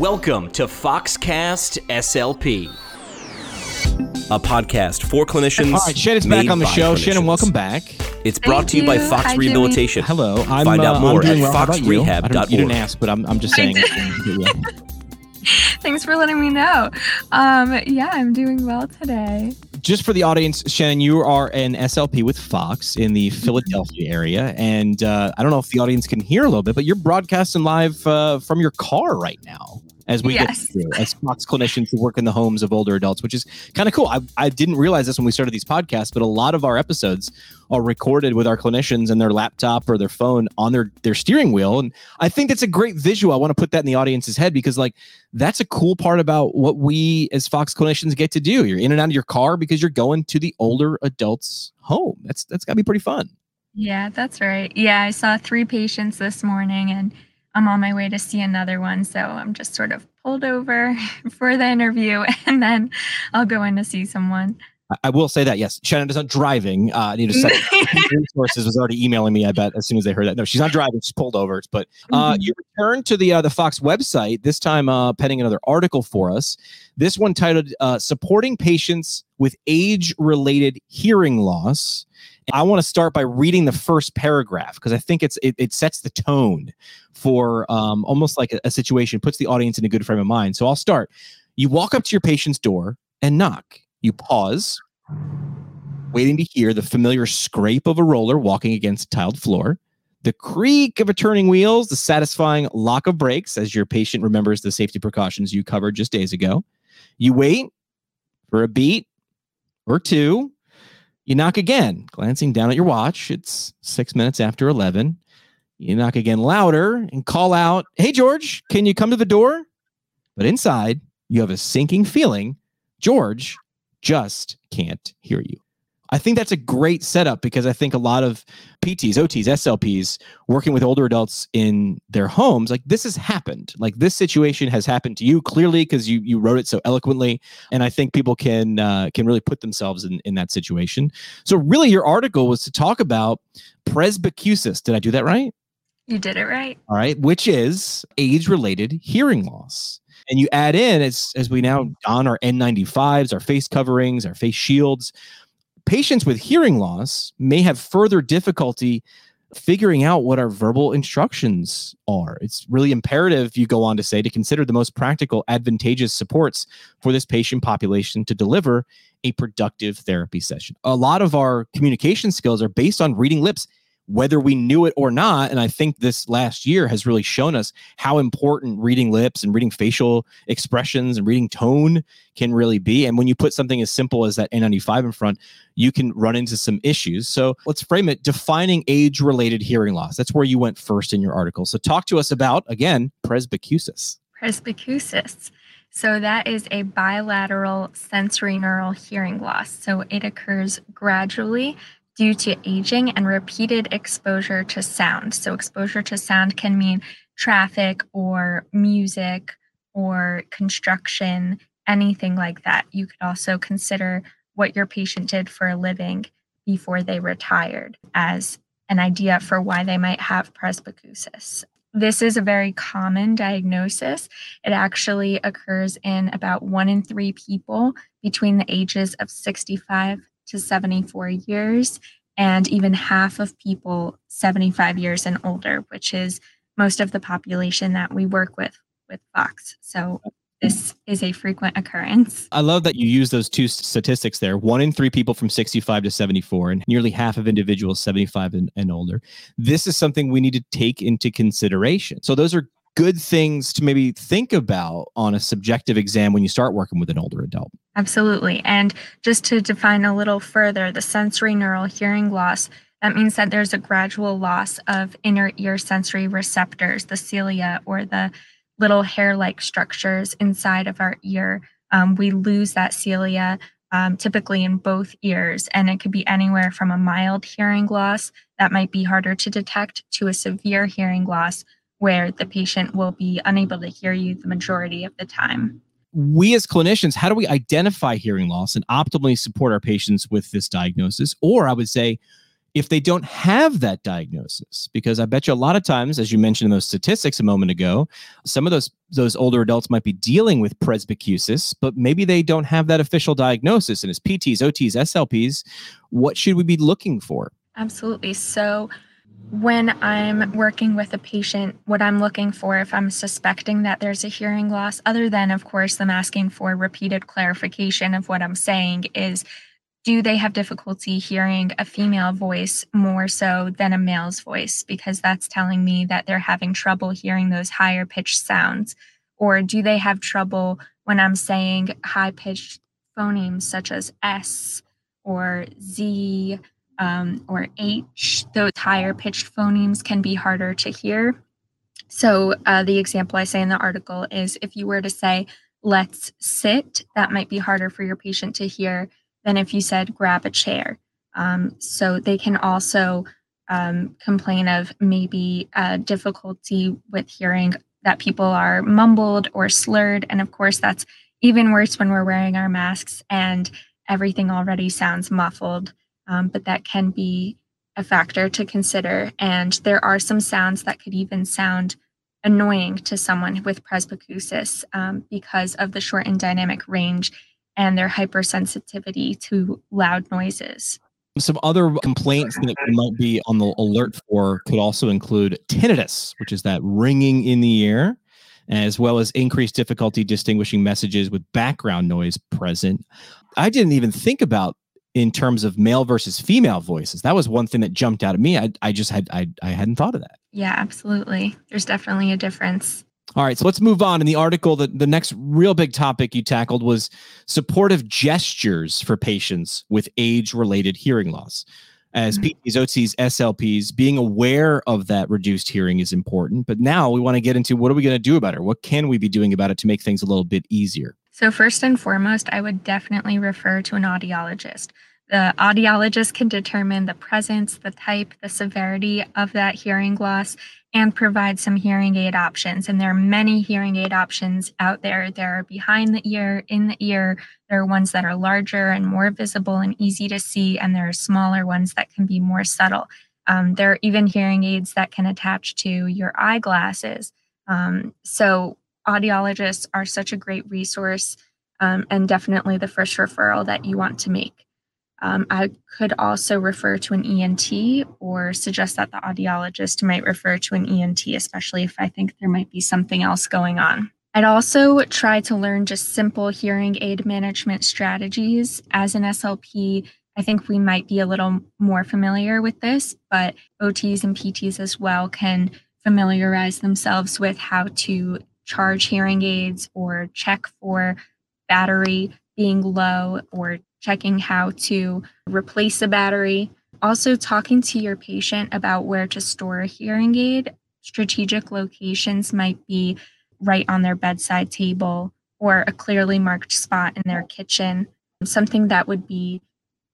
Welcome to Foxcast SLP, a podcast for clinicians. All right, Shannon's back on the show. Shannon, welcome back. It's brought to you by you. Fox Hi, Jimmy. Rehabilitation. Hello. I'm, Find out uh, more I'm doing at well. How about you? I don't- You didn't ask, but I'm, I'm just saying. Yeah. Thanks for letting me know. Um, yeah, I'm doing well today. Just for the audience, Shannon, you are an SLP with Fox in the Philadelphia area, and uh, I don't know if the audience can hear a little bit, but you're broadcasting live uh, from your car right now. As we Yes. get through, as Fox clinicians who work in the homes of older adults, which is kind of cool. I, I didn't realize this when we started these podcasts, but a lot of our episodes are recorded with our clinicians and their laptop or their phone on their their steering wheel, and I think that's a great visual. I want to put that in the audience's head because, like, that's a cool part about what we as Fox clinicians get to do. You're in and out of your car because you're going to the older adults' home. That's that's got to be pretty fun. Yeah, that's right. Yeah, I saw three patients this morning and I'm on my way to see another one. So I'm just sort of pulled over for the interview and then I'll go in to see someone. I, will say that yes, Shannon is not driving. Uh, I need to set resources was already emailing me. I bet as soon as they heard that. No, she's not driving. She's pulled over. But uh, Mhm. you return to the uh, the Fox website this time, uh, penning another article for us. This one titled uh, "Supporting Patients with Age-Related Hearing Loss." I want to start by reading the first paragraph because I think it's it, it sets the tone for um, almost like a, a situation, puts the audience in a good frame of mind. So I'll start. You walk up to your patient's door and knock. You pause, waiting to hear the familiar scrape of a roller walking against a tiled floor, the creak of a turning wheels, the satisfying lock of brakes as your patient remembers the safety precautions you covered just days ago. You wait for a beat or two. You knock again, glancing down at your watch. It's six minutes after 11. You knock again louder and call out, Hey, George, can you come to the door? But inside, you have a sinking feeling George just can't hear you. I think that's a great setup because I think a lot of PTs, OTs, SLPs working with older adults in their homes, like this has happened. Like this situation has happened to you clearly because you you wrote it so eloquently, and I think people can uh, can really put themselves in in that situation. So really, your article was to talk about presbycusis. Did I do that right? You did it right. all right, which is age-related hearing loss. And you add in as as we now mm-hmm. don our N95s, our face coverings, our face shields, patients with hearing loss may have further difficulty figuring out what our verbal instructions are. It's really imperative, you go on to say, to consider the most practical, advantageous supports for this patient population to deliver a productive therapy session. A lot of our communication skills are based on reading lips whether we knew it or not. And I think this last year has really shown us how important reading lips and reading facial expressions and reading tone can really be. And when you put something as simple as that N95 in front, you can run into some issues. So let's frame it defining age related hearing loss. That's where you went first in your article. So talk to us about, again, presbycusis. Presbycusis. So that is a bilateral sensorineural hearing loss. So it occurs gradually due to aging and repeated exposure to sound. So exposure to sound can mean traffic or music or construction, anything like that. You could also consider what your patient did for a living before they retired as an idea for why they might have presbycusis. This is a very common diagnosis. It actually occurs in about one in three people between the ages of 65 to 74 years, and even half of people 75 years and older, which is most of the population that we work with with Fox. So this is a frequent occurrence. I love that you use those two statistics there. One in three people from 65 to 74, and nearly half of individuals 75 and, and older. This is something we need to take into consideration. So, those are good things to maybe think about on a subjective exam when you start working with an older adult. Absolutely. And just to define a little further, the sensorineural hearing loss, that means that there's a gradual loss of inner ear sensory receptors, the cilia or the little hair like structures inside of our ear. Um, we lose that cilia um, typically in both ears, and it could be anywhere from a mild hearing loss that might be harder to detect to a severe hearing loss where the patient will be unable to hear you the majority of the time. We as clinicians, how do we identify hearing loss and optimally support our patients with this diagnosis? Or I would say, if they don't have that diagnosis because i bet you a lot of times as you mentioned in those statistics a moment ago some of those those older adults might be dealing with presbycusis but maybe they don't have that official diagnosis and as pts ots slps what should we be looking for? Absolutely. So when I'm working with a patient, what I'm looking for if I'm suspecting that there's a hearing loss, other than, of course, them asking for repeated clarification of what I'm saying, is do they have difficulty hearing a female voice more so than a male's voice? Because that's telling me that they're having trouble hearing those higher pitched sounds. Or do they have trouble when I'm saying high pitched phonemes such as S or Z um, or H? Those higher pitched phonemes can be harder to hear. So, uh, the example I say in the article is if you were to say, let's sit, that might be harder for your patient to hear than if you said grab a chair. Um, so they can also um, complain of maybe uh, difficulty with hearing that people are mumbled or slurred. And of course, that's even worse when we're wearing our masks and everything already sounds muffled. Um, but that can be a factor to consider. And there are some sounds that could even sound annoying to someone with presbycusis um, because of the shortened dynamic range and their hypersensitivity to loud noises. Some other complaints that we might be on the alert for could also include tinnitus, which is that ringing in the ear, as well as increased difficulty distinguishing messages with background noise present. I didn't even think about in terms of male versus female voices. That was one thing that jumped out at me. I, I just had I, I hadn't thought of that. Yeah, absolutely. There's definitely a difference. All right, so let's move on. In the article, the, the next real big topic you tackled was supportive gestures for patients with age related hearing loss. As mm-hmm. PTs, OTs, SLPs, being aware of that reduced hearing is important. But now we want to get into what are we going to do about it? What can we be doing about it to make things a little bit easier? So, first and foremost, I would definitely refer to an audiologist. The audiologist can determine the presence, the type, the severity of that hearing loss and provide some hearing aid options. And there are many hearing aid options out there. There are behind the ear, in the ear. There are ones that are larger and more visible and easy to see, and there are smaller ones that can be more subtle. Um, there are even hearing aids that can attach to your eyeglasses. Um, so, audiologists are such a great resource um, and definitely the first referral that you want to make. Um, I could also refer to an ENT or suggest that the audiologist might refer to an ENT, especially if I think there might be something else going on. I'd also try to learn just simple hearing aid management strategies. As an SLP, I think we might be a little more familiar with this, but OTs and PTs as well can familiarize themselves with how to charge hearing aids or check for battery being low or checking how to replace a battery. Also, talking to your patient about where to store a hearing aid. Strategic locations might be right on their bedside table or a clearly marked spot in their kitchen, something that would be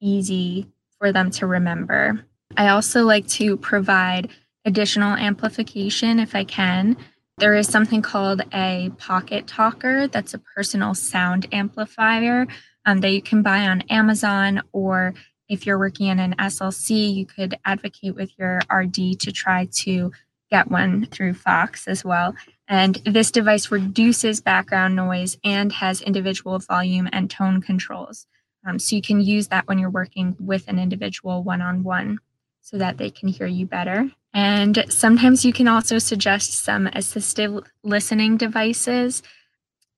easy for them to remember. I also like to provide additional amplification if I can. There is something called a pocket talker that's a personal sound amplifier um, that you can buy on Amazon, or if you're working in an SLC, you could advocate with your RD to try to get one through Fox as well. And this device reduces background noise and has individual volume and tone controls. Um, so you can use that when you're working with an individual one on one so that they can hear you better. And sometimes you can also suggest some assistive listening devices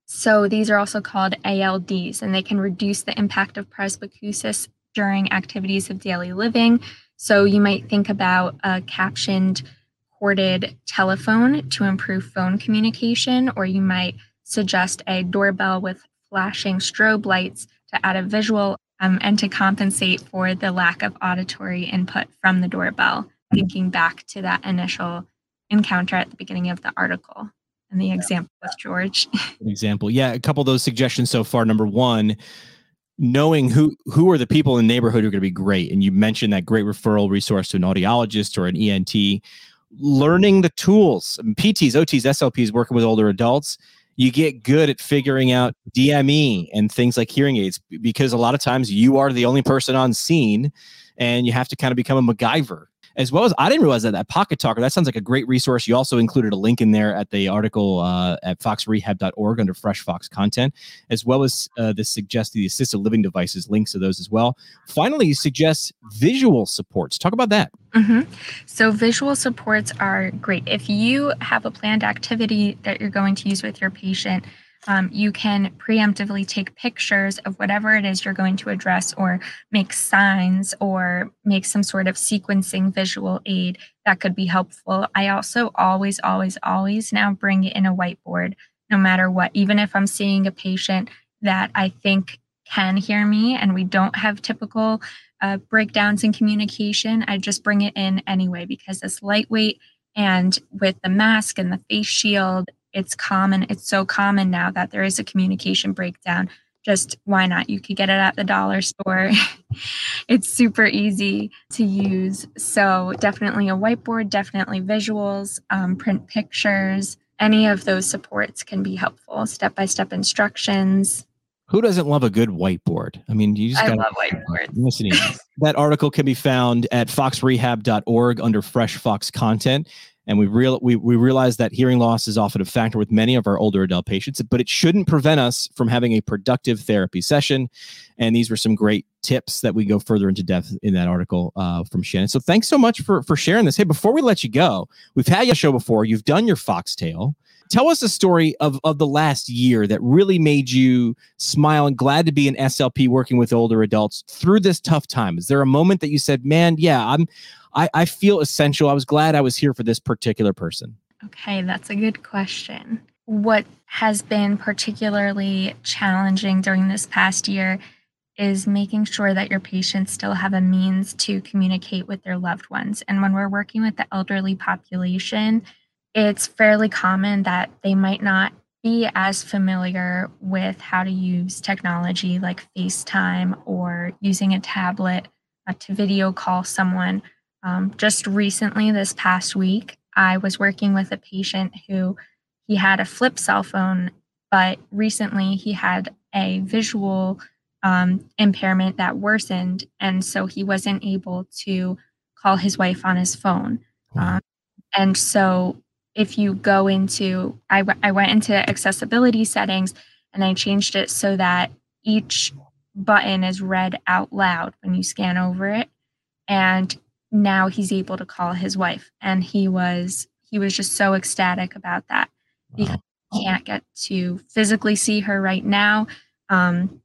so these are also called ALDs, and they can reduce the impact of presbycusis during activities of daily living. So you might think about a captioned corded telephone to improve phone communication, or you might suggest a doorbell with flashing strobe lights to add a visual um, and to compensate for the lack of auditory input from the doorbell, thinking back to that initial encounter at the beginning of the article and the example with George. example. Yeah, a couple of those suggestions so far. Number one, knowing who who are the people in the neighborhood who are going to be great. And you mentioned that great referral resource to an audiologist or an ENT. Learning the tools, um, PTs, OTs, SLPs, working with older adults. You get good at figuring out DME and things like hearing aids because a lot of times you are the only person on scene and you have to kind of become a MacGyver as well as I didn't realize that that Pocket Talker that sounds like a great resource. You also included a link in there at the article uh, at foxrehab.org under Fresh Fox content, as well as uh, the suggested the assisted living devices links to those as well. Finally, you suggest visual supports. Talk about that. Mm-hmm. So visual supports are great if you have a planned activity that you're going to use with your patient um, you can preemptively take pictures of whatever it is you're going to address or make signs or make some sort of sequencing visual aid that could be helpful. I also always, always, always now bring in a whiteboard no matter what, even if I'm seeing a patient that I think can hear me and we don't have typical uh, breakdowns in communication, I just bring it in anyway because it's lightweight and with the mask and the face shield it's common it's so common now that there is a communication breakdown. Just why not? You could get it at the dollar store. It's super easy to use. So definitely a whiteboard definitely visuals um, print pictures. Any of those supports can be helpful. Step-by-step instructions. Who doesn't love a good whiteboard? I mean, you just I love whiteboards. Listening, that article can be found at foxrehab.org under Fresh Fox content. And we real we, we realize that hearing loss is often a factor with many of our older adult patients, but it shouldn't prevent us from having a productive therapy session. And these were some great tips that we go further into depth in that article uh, from Shannon. So thanks so much for for sharing this. Hey, before we let you go, we've had your show before. You've done your foxtail. Tell us a story of, of the last year that really made you smile and glad to be an SLP working with older adults through this tough time. Is there a moment that you said, "Man, yeah, I'm I, I feel essential. I was glad I was here for this particular person. Okay, that's a good question. What has been particularly challenging during this past year is making sure that your patients still have a means to communicate with their loved ones. And when we're working with the elderly population, it's fairly common that they might not be as familiar with how to use technology like FaceTime or using a tablet uh, to video call someone um, just recently, this past week, I was working with a patient who he had a flip cell phone, but recently he had a visual um, impairment that worsened. And so he wasn't able to call his wife on his phone. Um, and so if you go into, I, w- I went into accessibility settings and I changed it so that each button is read out loud when you scan over it. And now he's able to call his wife. And he was he was just so ecstatic about that. Because he can't get to physically see her right now um,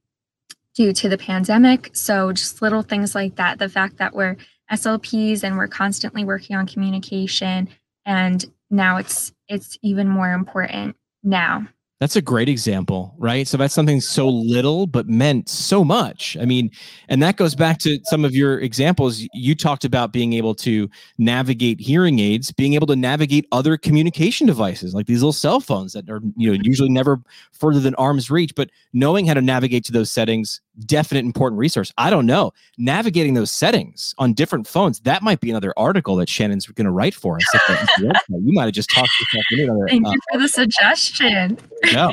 due to the pandemic. So just little things like that. The fact that we're slps and we're constantly working on communication and now it's it's even more important now that's a great example, right? So that's something so little but meant so much. I mean, and that goes back to some of your examples. You talked about being able to navigate hearing aids, being able to navigate other communication devices like these little cell phones that are, you know, usually never further than arm's reach, but knowing how to navigate to those settings definite important resource. I don't know. Navigating those settings on different phones, that might be another article that Shannon's going to write for us. you might have just talked yourself into another. Thank uh, you for the suggestion. No.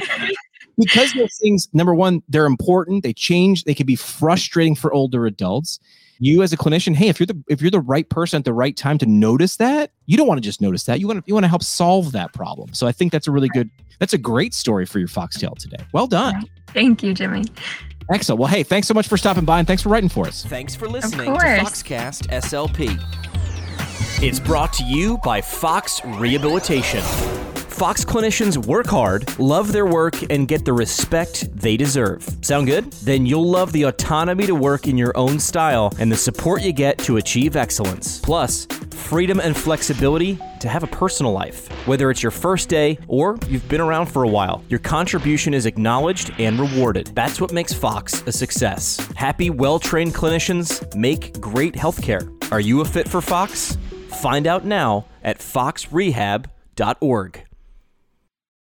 because those things, number one, they're important. They change. They can be frustrating for older adults. You as a clinician, hey, if you're the if you're the right person at the right time to notice that, you don't want to just notice that. You want to you want to help solve that problem. So I think that's a really good, that's a great story for your foxtail today. Well done. Thank you, Jimmy. Excellent. Well, hey, thanks so much for stopping by and thanks for writing for us. Thanks for listening to Foxcast SLP. It's brought to you by Fox Rehabilitation. Fox clinicians work hard, love their work, and get the respect they deserve. Sound good? Then you'll love the autonomy to work in your own style and the support you get to achieve excellence. Plus, freedom and flexibility to have a personal life. Whether it's your first day or you've been around for a while, your contribution is acknowledged and rewarded. That's what makes Fox a success. Happy, well trained clinicians make great healthcare. Are you a fit for Fox? Find out now at foxrehab.org.